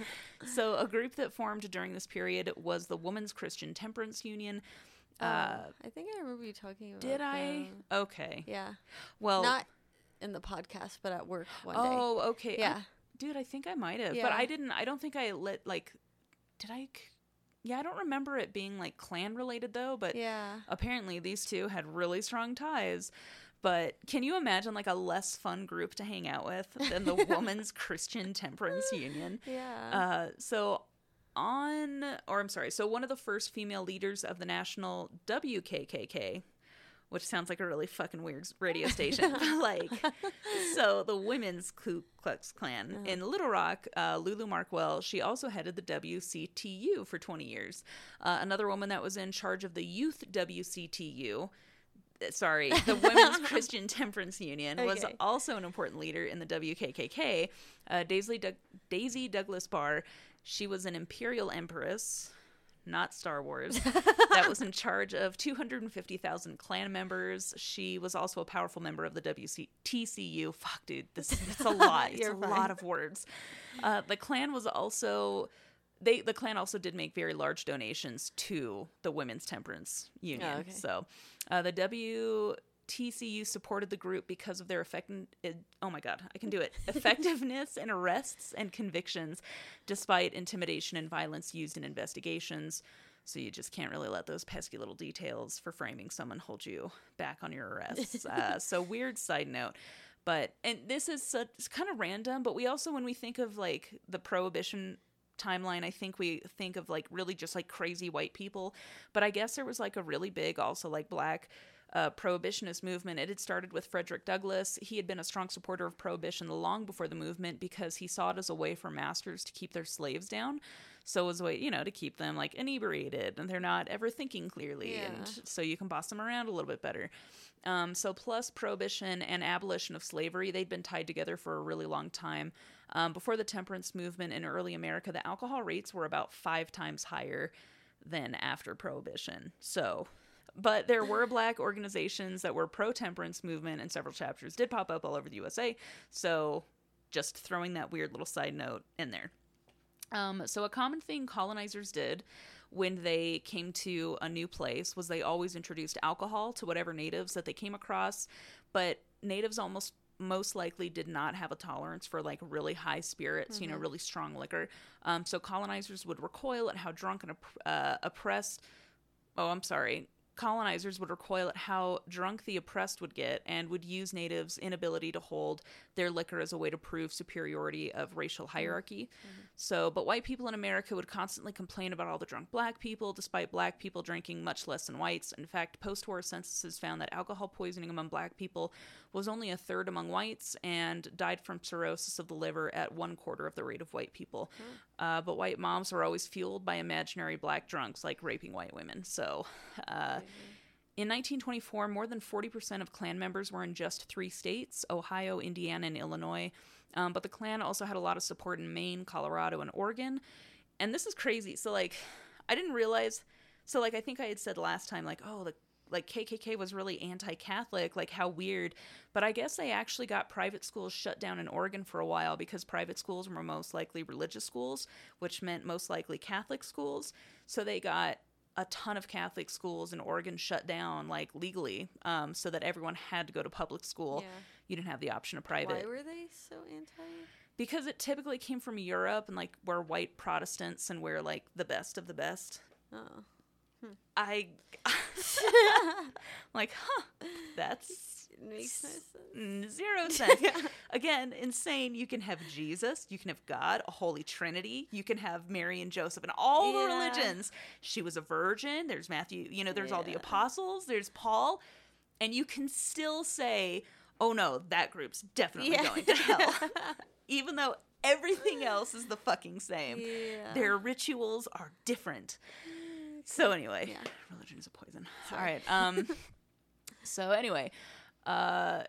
so, a group that formed during this period was the Women's Christian Temperance Union. Oh, Uh, I think I remember you talking about. did I? Okay. Yeah. Well, Not in the podcast, but at work one day. oh, okay. I- Yeah. dude, I think I might have, but I didn't. I don't think I let like. Did I? Yeah, I don't remember it being like Klan related though. But Yeah. apparently these two had really strong ties. But can you imagine like a less fun group to hang out with than the Women's Christian Temperance Union? Yeah. Uh, so on, or I'm sorry, so one of the first female leaders of the national WKKK, which sounds like a really fucking weird radio station, like, so the Women's Ku Klux Klan in Little Rock, uh, Lulu Markwell, she also headed the WCTU for 20 years. Uh, another woman that was in charge of the youth WCTU. uh, Sorry, the Women's Christian Temperance Union was also an important leader in the WKKK. Uh, Daisy, Doug- Daisy Douglas Barr, she was an imperial empress, not Star Wars, that was in charge of 250,000 Klan members. She was also a powerful member of the WTCU. Fuck, dude, this it's a lot. it's a fine. lot of words. Uh, the Klan was also. They, the Klan also did make very large donations to the Women's Temperance Union. Oh, okay. So, uh, the WTCU supported the group because of their effect. Oh my God, I can do it! Effectiveness in arrests and convictions, despite intimidation and violence used in investigations. So you just can't really let those pesky little details for framing someone hold you back on your arrests. uh, so weird side note. But and this is such, it's kind of random, but we also when we think of like the prohibition timeline, I think we think of like really just like crazy white people. But I guess there was like a really big also like black uh, prohibitionist movement. It had started with Frederick Douglass. He had been a strong supporter of prohibition long before the movement because he saw it as a way for masters to keep their slaves down. So it was a way, you know, to keep them like inebriated and they're not ever thinking clearly, Yeah. and so you can boss them around a little bit better. Um, so, plus prohibition and abolition of slavery, they'd been tied together for a really long time. Um, before the temperance movement in early America, the alcohol rates were about five times higher than after prohibition. So, but there were black organizations that were pro temperance movement, and several chapters did pop up all over the USA. So, just throwing that weird little side note in there. Um, so, a common thing colonizers did when they came to a new place was they always introduced alcohol to whatever natives that they came across, but natives almost most likely did not have a tolerance for like really high spirits, you know, really strong liquor. Um, so colonizers would recoil at how drunk and opp- uh, oppressed. Oh, I'm sorry. Colonizers would recoil at how drunk the oppressed would get and would use natives' inability to hold their liquor as a way to prove superiority of racial hierarchy. So, but white people in America would constantly complain about all the drunk black people, despite black people drinking much less than whites. In fact, post war censuses found that alcohol poisoning among black people was only a third among whites and died from cirrhosis of the liver at one quarter of the rate of white people. Uh, but white moms were always fueled by imaginary black drunks like raping white women. So, uh, in 1924, more than 40% of Klan members were in just three states Ohio, Indiana, and Illinois. Um, but the Klan also had a lot of support in Maine, Colorado, and Oregon. And this is crazy. So, like, I didn't realize. So, like, I think I had said last time, like, oh, the like KKK was really anti-Catholic, like how weird. But I guess they actually got private schools shut down in Oregon for a while because private schools were most likely religious schools, which meant most likely Catholic schools. So they got a ton of Catholic schools in Oregon shut down like legally, um, so that everyone had to go to public school. Yeah. You didn't have the option of private Why were they so anti? because it typically came from Europe and like we're white Protestants and we're like the best of the best. Oh. I like, huh? That's It makes no sense. zero sense. Again, insane. You can have Jesus, you can have God, a holy Trinity, you can have Mary and Joseph, and all the religions. She was a virgin. There's Matthew. You know, there's all the apostles. There's Paul, and you can still say, "Oh no, that group's definitely Yeah. going to hell," even though everything else is the fucking same. Yeah. Their rituals are different. So anyway, Yeah. religion is a poison. Sorry. All right. Um so anyway, uh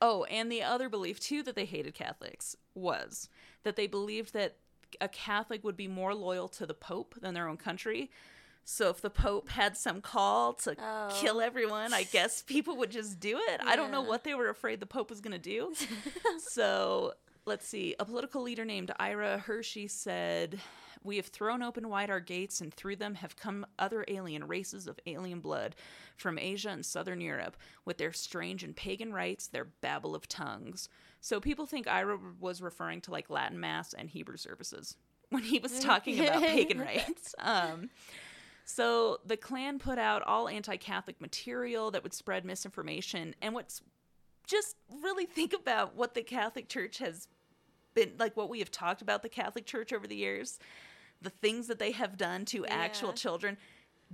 oh, and the other belief too that they hated Catholics was that they believed that a Catholic would be more loyal to the Pope than their own country. So if the Pope had some call to Oh. kill everyone, I guess people would just do it. I don't know what they were afraid the Pope was going to do. so let's see. A political leader named Ira Hershey said, We have thrown open wide our gates, and through them have come other alien races of alien blood from Asia and Southern Europe, with their strange and pagan rites, their babble of tongues. So people think Ira was referring to like Latin Mass and Hebrew services when he was talking about pagan rites. Um, so the Klan put out all anti Catholic material that would spread misinformation. And what's just really think about what the Catholic Church has been like, what we have talked about the Catholic Church over the years, the things that they have done to actual children.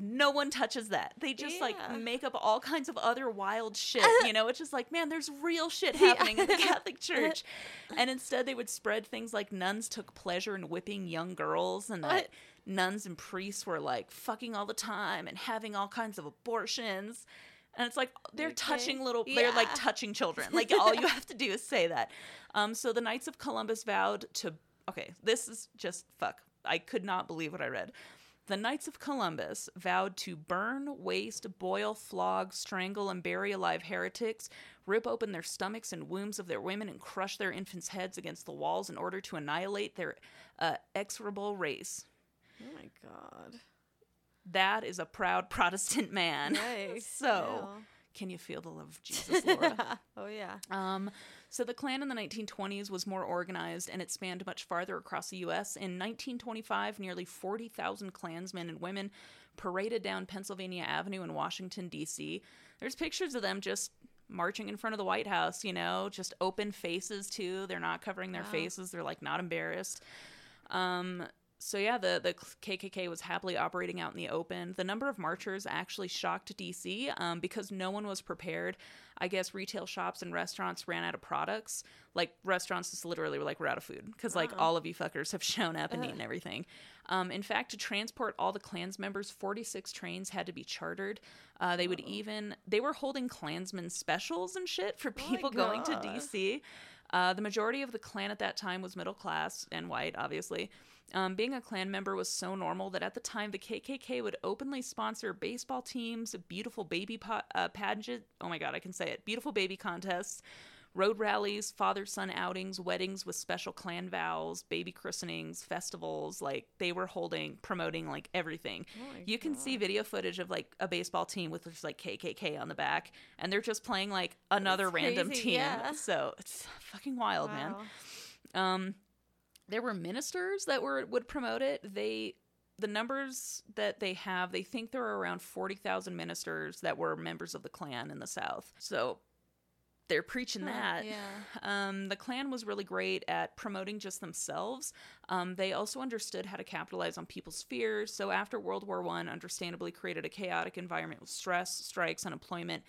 No one touches that. They just like make up all kinds of other wild shit. Uh-huh. You know, it's just like, man, there's real shit Yeah. happening in the Catholic Church. And instead, they would spread things like nuns took pleasure in whipping young girls and that uh-huh. nuns and priests were like fucking all the time and having all kinds of abortions. And it's like they're Okay. touching little, they're like touching children. Like all you have to do is say that. Um, so the Knights of Columbus vowed to, okay, this is just fuck. I could not believe what I read. The Knights of Columbus vowed to burn, waste, boil, flog, strangle, and bury alive heretics, rip open their stomachs and wombs of their women, and crush their infants' heads against the walls in order to annihilate their uh, execrable race. Oh my god. That is a proud Protestant man. Nice. so, can you feel the love of Jesus, Laura? Oh yeah. Um, so the Klan in the 1920s was more organized and it spanned much farther across the U.S. In 1925, nearly 40,000 Klansmen and women paraded down Pennsylvania Avenue in Washington, D.C. There's pictures of them just marching in front of the White House, you know, just open faces too. They're not covering their Wow. faces. They're like not embarrassed. Um, so yeah, the the KKK was happily operating out in the open. The number of marchers actually shocked DC um, because no one was prepared. I guess retail shops and restaurants ran out of products. Like restaurants just literally were like, we're out of food because like all of you fuckers have shown up and eaten everything. Um, in fact, to transport all the Klans members, 46 trains had to be chartered. Uh, they would even they were holding Klansmen specials and shit for people going to DC. Uh, the majority of the Klan at that time was middle class and white, obviously. Um, being a Klan member was so normal that at the time the KKK would openly sponsor baseball teams, beautiful baby po- uh, pageant. Oh my god, I can say it. Beautiful baby contests, road rallies, father son outings, weddings with special Klan vows, baby christenings, festivals. Like they were holding, promoting like everything. my you can see video footage of like a baseball team with just like KKK on the back, and they're just playing like another That's random crazy, team. yeah. So it's fucking wild, man. Um, there were ministers that were would promote it. They the numbers that they have, they think there are around forty thousand ministers that were members of the Klan in the South. So they're preaching that. yeah. Um, the Klan was really great at promoting just themselves. Um, they also understood how to capitalize on people's fears. So after World War One, understandably created a chaotic environment with stress, strikes, unemployment.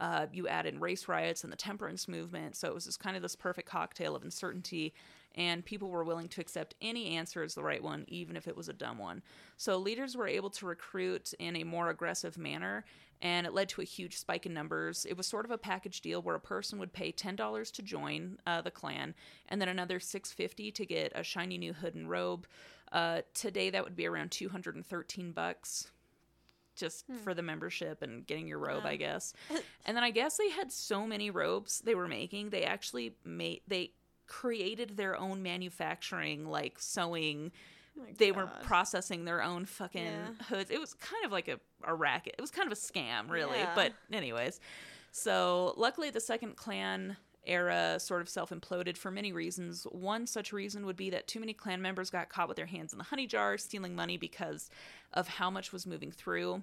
Uh, you add in race riots and the temperance movement. So it was just kind of this perfect cocktail of uncertainty. And people were willing to accept any answer as the right one, even if it was a dumb one. So leaders were able to recruit in a more aggressive manner, and it led to a huge spike in numbers. It was sort of a package deal where a person would pay ten dollars to join uh, the Klan, and then another six fifty to get a shiny new hood and robe. Uh, today, that would be around two hundred and thirteen bucks, just for the membership and getting your robe, I guess. and then I guess they had so many robes they were making, they actually made they created their own manufacturing, like sewing Oh they were processing their own fucking Yeah. hoods. It was kind of like a, a racket. It was kind of a scam, really. Yeah. But anyways, so luckily the second Klan era sort of self imploded for many reasons. One such reason would be that too many Klan members got caught with their hands in the honey jar, stealing money because of how much was moving through.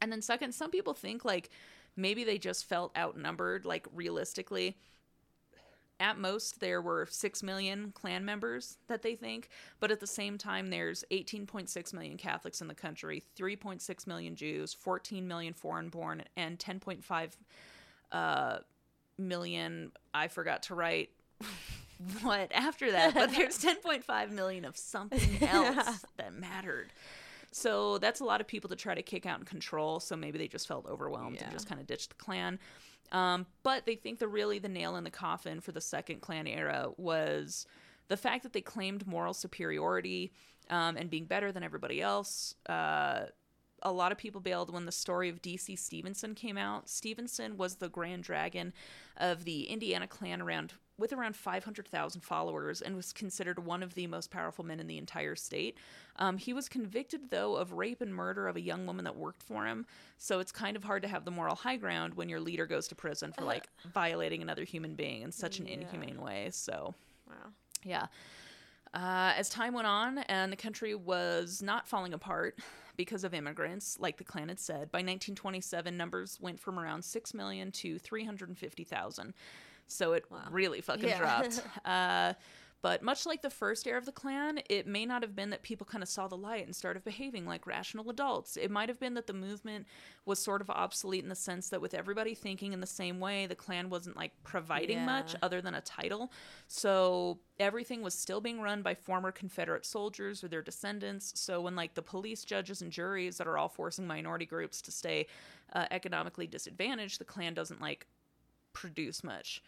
And then second, some people think like maybe they just felt outnumbered, like realistically at most there were 6 million Klan members that they think but at the same time there's 18.6 million catholics in the country 3.6 million jews 14 million foreign born and 10.5 uh, million i forgot to write what after that but there's 10.5 million of something else that mattered so that's a lot of people to try to kick out and control so maybe they just felt overwhelmed and just kind of ditched the Klan um, but they think the really the nail in the coffin for the second Klan era was the fact that they claimed moral superiority um, and being better than everybody else. Uh, a lot of people bailed when the story of DC Stephenson came out. Stephenson was the Grand Dragon of the Indiana Klan around with around 500,000 followers and was considered one of the most powerful men in the entire state. Um, he was convicted, though, of rape and murder of a young woman that worked for him. So it's kind of hard to have the moral high ground when your leader goes to prison for like violating another human being in such an Yeah. inhumane way. So Wow. yeah. Uh, as time went on and the country was not falling apart because of immigrants, like the Klan had said, by 1927, numbers went from around 6 million to 350,000. So it really fucking Yeah. dropped. Uh, but much like the first heir of the Klan, it may not have been that people kind of saw the light and started behaving like rational adults. It might have been that the movement was sort of obsolete in the sense that with everybody thinking in the same way, the Klan wasn't like providing much other than a title. So everything was still being run by former Confederate soldiers or their descendants. So when like the police, judges, and juries that are all forcing minority groups to stay uh, economically disadvantaged, the Klan doesn't like produce much.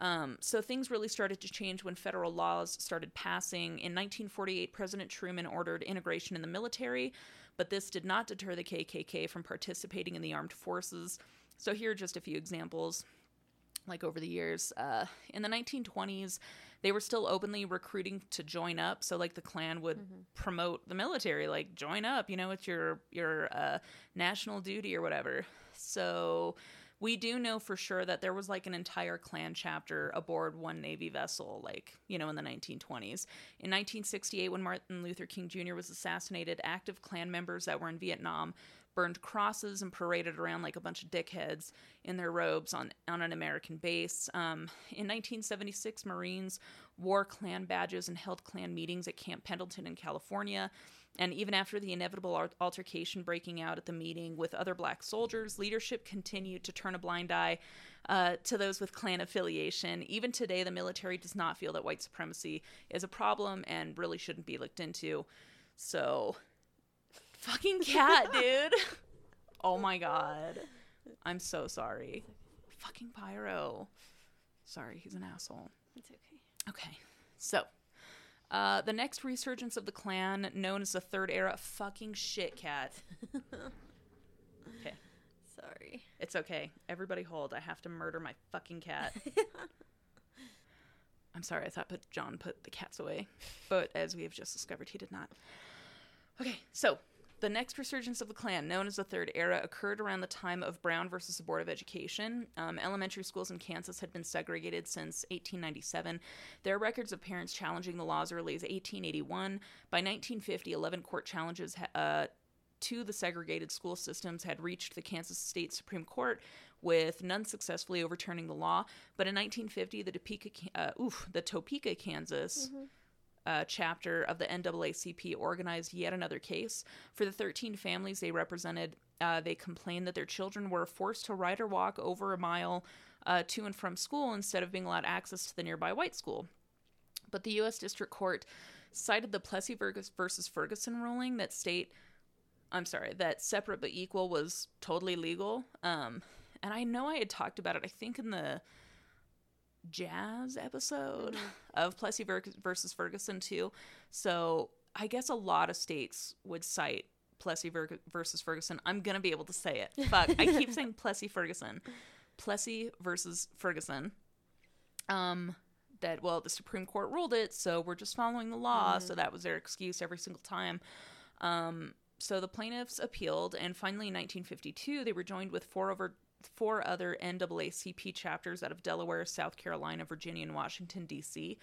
Um, so things really started to change when federal laws started passing. In 1948, President Truman ordered integration in the military, but this did not deter the KKK from participating in the armed forces. So here are just a few examples. Like over the years, uh, in the 1920s, they were still openly recruiting to join up. So like the Klan would promote the military, like join up. You know, it's your your uh, national duty or whatever. So we do know for sure that there was like an entire Klan chapter aboard one Navy vessel, like, you know, in the 1920s. In 1968, when Martin Luther King Jr. was assassinated, active Klan members that were in Vietnam burned crosses and paraded around like a bunch of dickheads in their robes on, on an American base. Um, in 1976, Marines wore Klan badges and held Klan meetings at Camp Pendleton in California. And even after the inevitable altercation breaking out at the meeting with other black soldiers, leadership continued to turn a blind eye uh, to those with Klan affiliation. Even today, the military does not feel that white supremacy is a problem and really shouldn't be looked into. So, fucking cat, dude. oh my god. I'm so sorry. Fucking Pyro. Sorry, he's an asshole. It's okay. Okay, so uh, the next resurgence of the Klan, known as the Third Era, fucking shit, cat. okay, Sorry. it's okay. Everybody hold. I have to murder my fucking cat. I'm sorry. I thought put John put the cats away, but as we have just discovered, he did not. Okay, so the next resurgence of the Klan, known as the Third Era, occurred around the time of Brown versus the Board of Education. Um, elementary schools in Kansas had been segregated since 1897. There are records of parents challenging the law as early as 1881. By 1950, 11 court challenges uh, to the segregated school systems had reached the Kansas State Supreme Court, with none successfully overturning the law. But in 1950, the Topeka, uh, oof, the Topeka, Kansas uh, chapter of the NAACP organized yet another case. For the 13 families they represented, uh, they complained that their children were forced to ride or walk over a mile uh, to and from school instead of being allowed access to the nearby white school. But the U.S. District Court cited the Plessy versus Ferguson ruling that state, I'm sorry, that separate but equal was totally legal. Um, and I know I had talked about it, I think, in the jazz episode of Plessy versus Ferguson too. So I guess a lot of states would cite Plessy versus Ferguson. I'm gonna be able to say it. Fuck, I keep saying Plessy Ferguson. Plessy versus Ferguson. Um, that well, the Supreme Court ruled it, so we're just following the law. So that was their excuse every single time. Um, so the plaintiffs appealed, and finally in 1952, they were joined with four over four other NAACP chapters out of Delaware, South Carolina, Virginia, and Washington, D.C.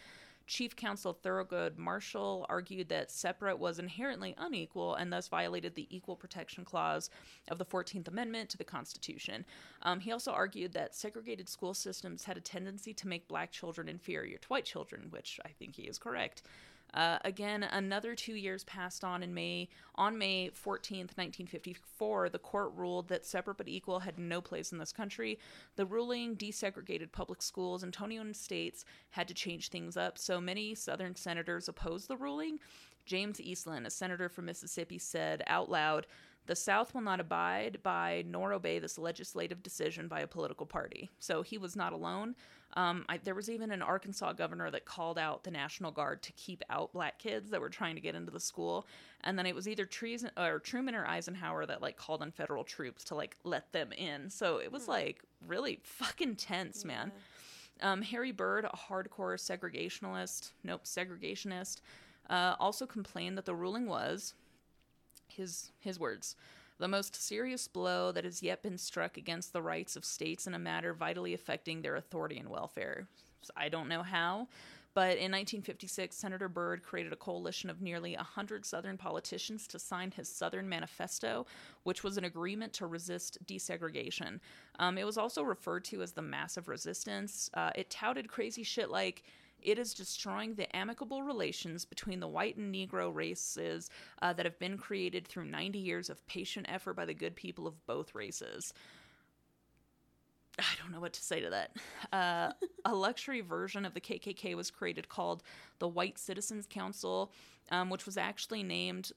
Chief Counsel Thurgood Marshall argued that separate was inherently unequal and thus violated the Equal Protection Clause of the 14th Amendment to the Constitution. Um, he also argued that segregated school systems had a tendency to make black children inferior to white children, which I think he is correct. Uh, again, another two years passed on in May. On May 14th, 1954, the court ruled that separate but equal had no place in this country. The ruling desegregated public schools, and Tonian states had to change things up. So many Southern senators opposed the ruling. James Eastland, a senator from Mississippi, said out loud, the South will not abide by nor obey this legislative decision by a political party. So he was not alone. Um, I, there was even an Arkansas governor that called out the National Guard to keep out black kids that were trying to get into the school, and then it was either Treason, or Truman or Eisenhower that like called on federal troops to like let them in. So it was like really fucking tense, man. Um, Harry Byrd, a hardcore segregationalist, nope, segregationist, uh, also complained that the ruling was his his words the most serious blow that has yet been struck against the rights of states in a matter vitally affecting their authority and welfare. I don't know how, but in 1956, Senator Byrd created a coalition of nearly 100 Southern politicians to sign his Southern Manifesto, which was an agreement to resist desegregation. Um, it was also referred to as the Massive Resistance. Uh, it touted crazy shit like, it is destroying the amicable relations between the white and Negro races uh, that have been created through 90 years of patient effort by the good people of both races. I don't know what to say to that. Uh, a luxury version of the KKK was created called the White Citizens Council, um, which was actually named,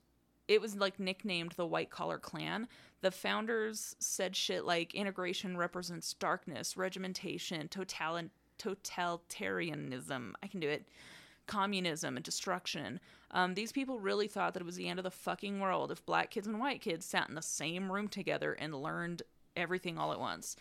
it was like nicknamed the White Collar Klan. The founders said shit like integration represents darkness, regimentation, totality totalitarianism. I can do it. Communism and destruction. Um, these people really thought that it was the end of the fucking world if black kids and white kids sat in the same room together and learned everything all at once.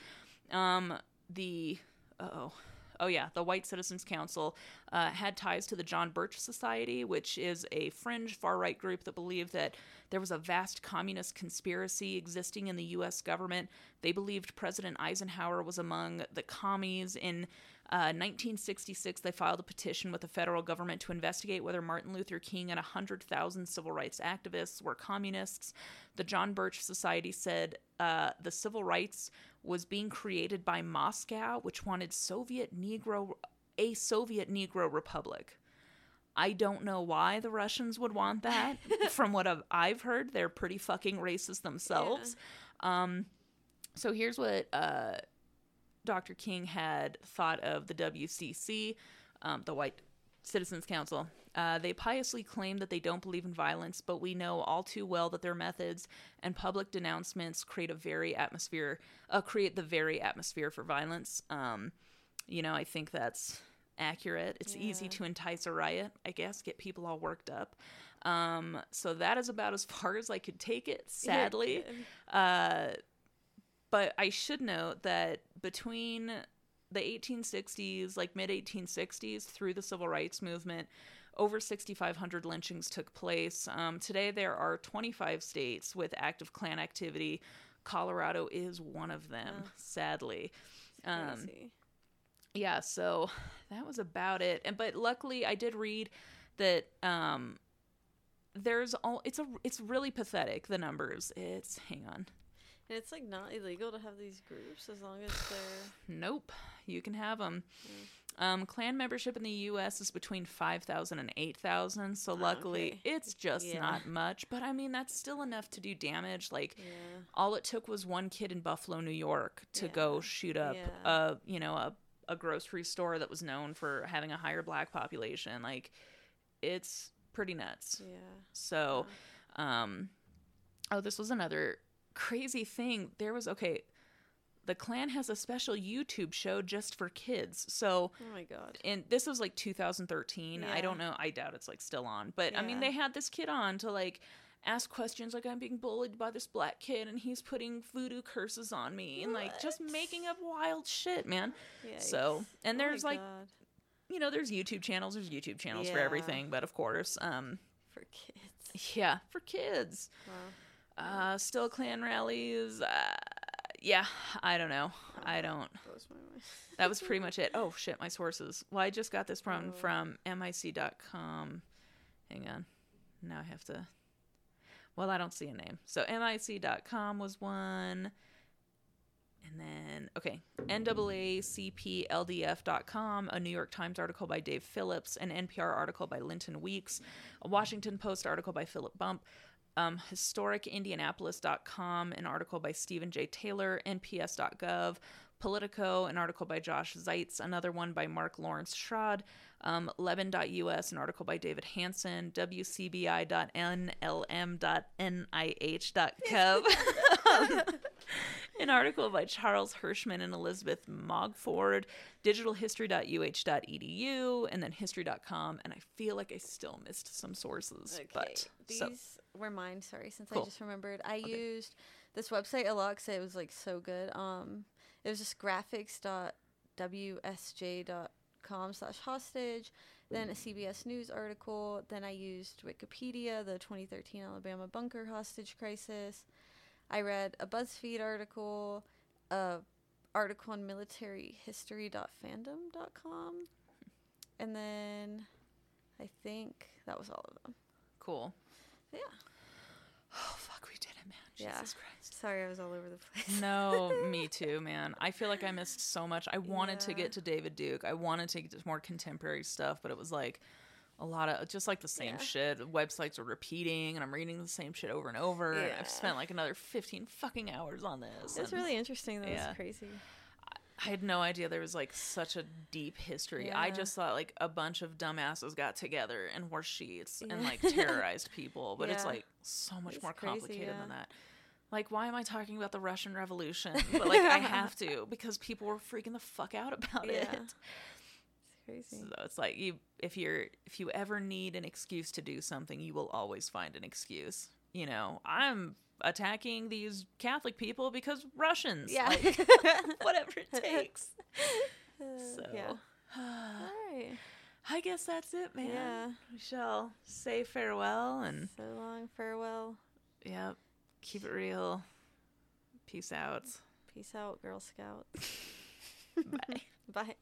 Um, the oh oh yeah, the White Citizens Council uh, had ties to the John Birch Society, which is a fringe far right group that believed that there was a vast communist conspiracy existing in the U.S. government. They believed President Eisenhower was among the commies in Uh, 1966, they filed a petition with the federal government to investigate whether Martin Luther King and 100,000 civil rights activists were communists. The John Birch Society said uh, the civil rights was being created by Moscow, which wanted Soviet Negro a Soviet Negro Republic. I don't know why the Russians would want that. From what I've, I've heard, they're pretty fucking racist themselves. Um, so here's what uh, Dr. King had thought of the WCC, um, the White Citizens Council. Uh, they piously claim that they don't believe in violence, but we know all too well that their methods and public denouncements create a very atmosphere, uh, create the very atmosphere for violence. Um, you know, I think that's accurate. It's easy to entice a riot, I guess, get people all worked up. Um, so that is about as far as I could take it, sadly. Uh, but I should note that between the 1860s, like mid 1860s, through the civil rights movement, over 6,500 lynchings took place. Um, today, there are 25 states with active Klan activity. Colorado is one of them, Oh. sadly. Um, yeah so that was about it and but luckily i did read that um there's all it's a it's really pathetic the numbers it's hang on And it's like not illegal to have these groups as long as they're. nope you can have them um Klan membership in the us is between 5000 and 8000 so luckily okay. it's just Yeah. not much but i mean that's still enough to do damage like Yeah. all it took was one kid in buffalo new york to go shoot up Yeah. a you know a, a grocery store that was known for having a higher black population like it's pretty nuts Yeah. so um oh this was another crazy thing there was okay the Klan has a special youtube show just for kids so Oh my god. and this was like 2013 i don't know i doubt it's like still on but i mean they had this kid on to like ask questions like i'm being bullied by this black kid and he's putting voodoo curses on me and like just making up wild shit man Yeah. so and there's like God. you know there's youtube channels there's youtube channels for everything but of course um for kids. yeah for kids Wow. Uh still Klan rallies uh yeah i don't know i don't Blows my mind. that was pretty much it. Oh shit, my sources. Well, I just got this from Oh. from mic.com. Hang on. Now I have to Well, I don't see a name. So mic.com was one. And then okay, NAACPLDF.com, a New York Times article by Dave Phillips, an NPR article by Linton Weeks, a Washington Post article by Philip Bump, um, historicindianapolis.com, an article by Stephen J. Taylor, NPS.gov, Politico, an article by Josh Zeitz, another one by Mark Lawrence Schrad, um, Leben.us, an article by David Hansen, WCBI.nlm.nih.gov, an article by Charles Hirschman and Elizabeth Mogford, digitalhistory.uh.edu, and then history.com. And I feel like I still missed some sources. Okay. But These so were mine. Sorry, since Cool. I just remembered. I used this website a lot because it was like so good. Um, it was just graphics.wsj.com slash hostage. Then a CBS News article. Then I used Wikipedia, the 2013 Alabama bunker hostage crisis. I read a BuzzFeed article, a article on militaryhistory.fandom.com, and then I think that was all of them. cool. Yeah. Oh, fuck, we did it, man. Yeah. Jesus Christ. Sorry, I was all over the place. No, me too, man. I feel like I missed so much. I wanted to get to David Duke. I wanted to get to more contemporary stuff, but it was like a lot of just like the same Yeah. shit. Websites are repeating, and I'm reading the same shit over and over. And I've spent like another 15 fucking hours on this. It's really interesting. That Yeah. was crazy. I had no idea there was like such a deep history. I just thought like a bunch of dumbasses got together and wore sheets and like terrorized people, but it's like so much It's more crazy, complicated than that. Like, why am I talking about the Russian Revolution? But like, I have to because people were freaking the fuck out about Yeah. it. Crazy. So it's like you, if you're, if you ever need an excuse to do something, you will always find an excuse. You know, I'm attacking these Catholic people because Russians. Yeah. like, whatever it takes. So, yeah. Right. I guess that's it, man. Yeah. We shall say farewell and, So long. Farewell. yep, keep it real. Peace out. Peace out, Girl Scout. Bye. Bye.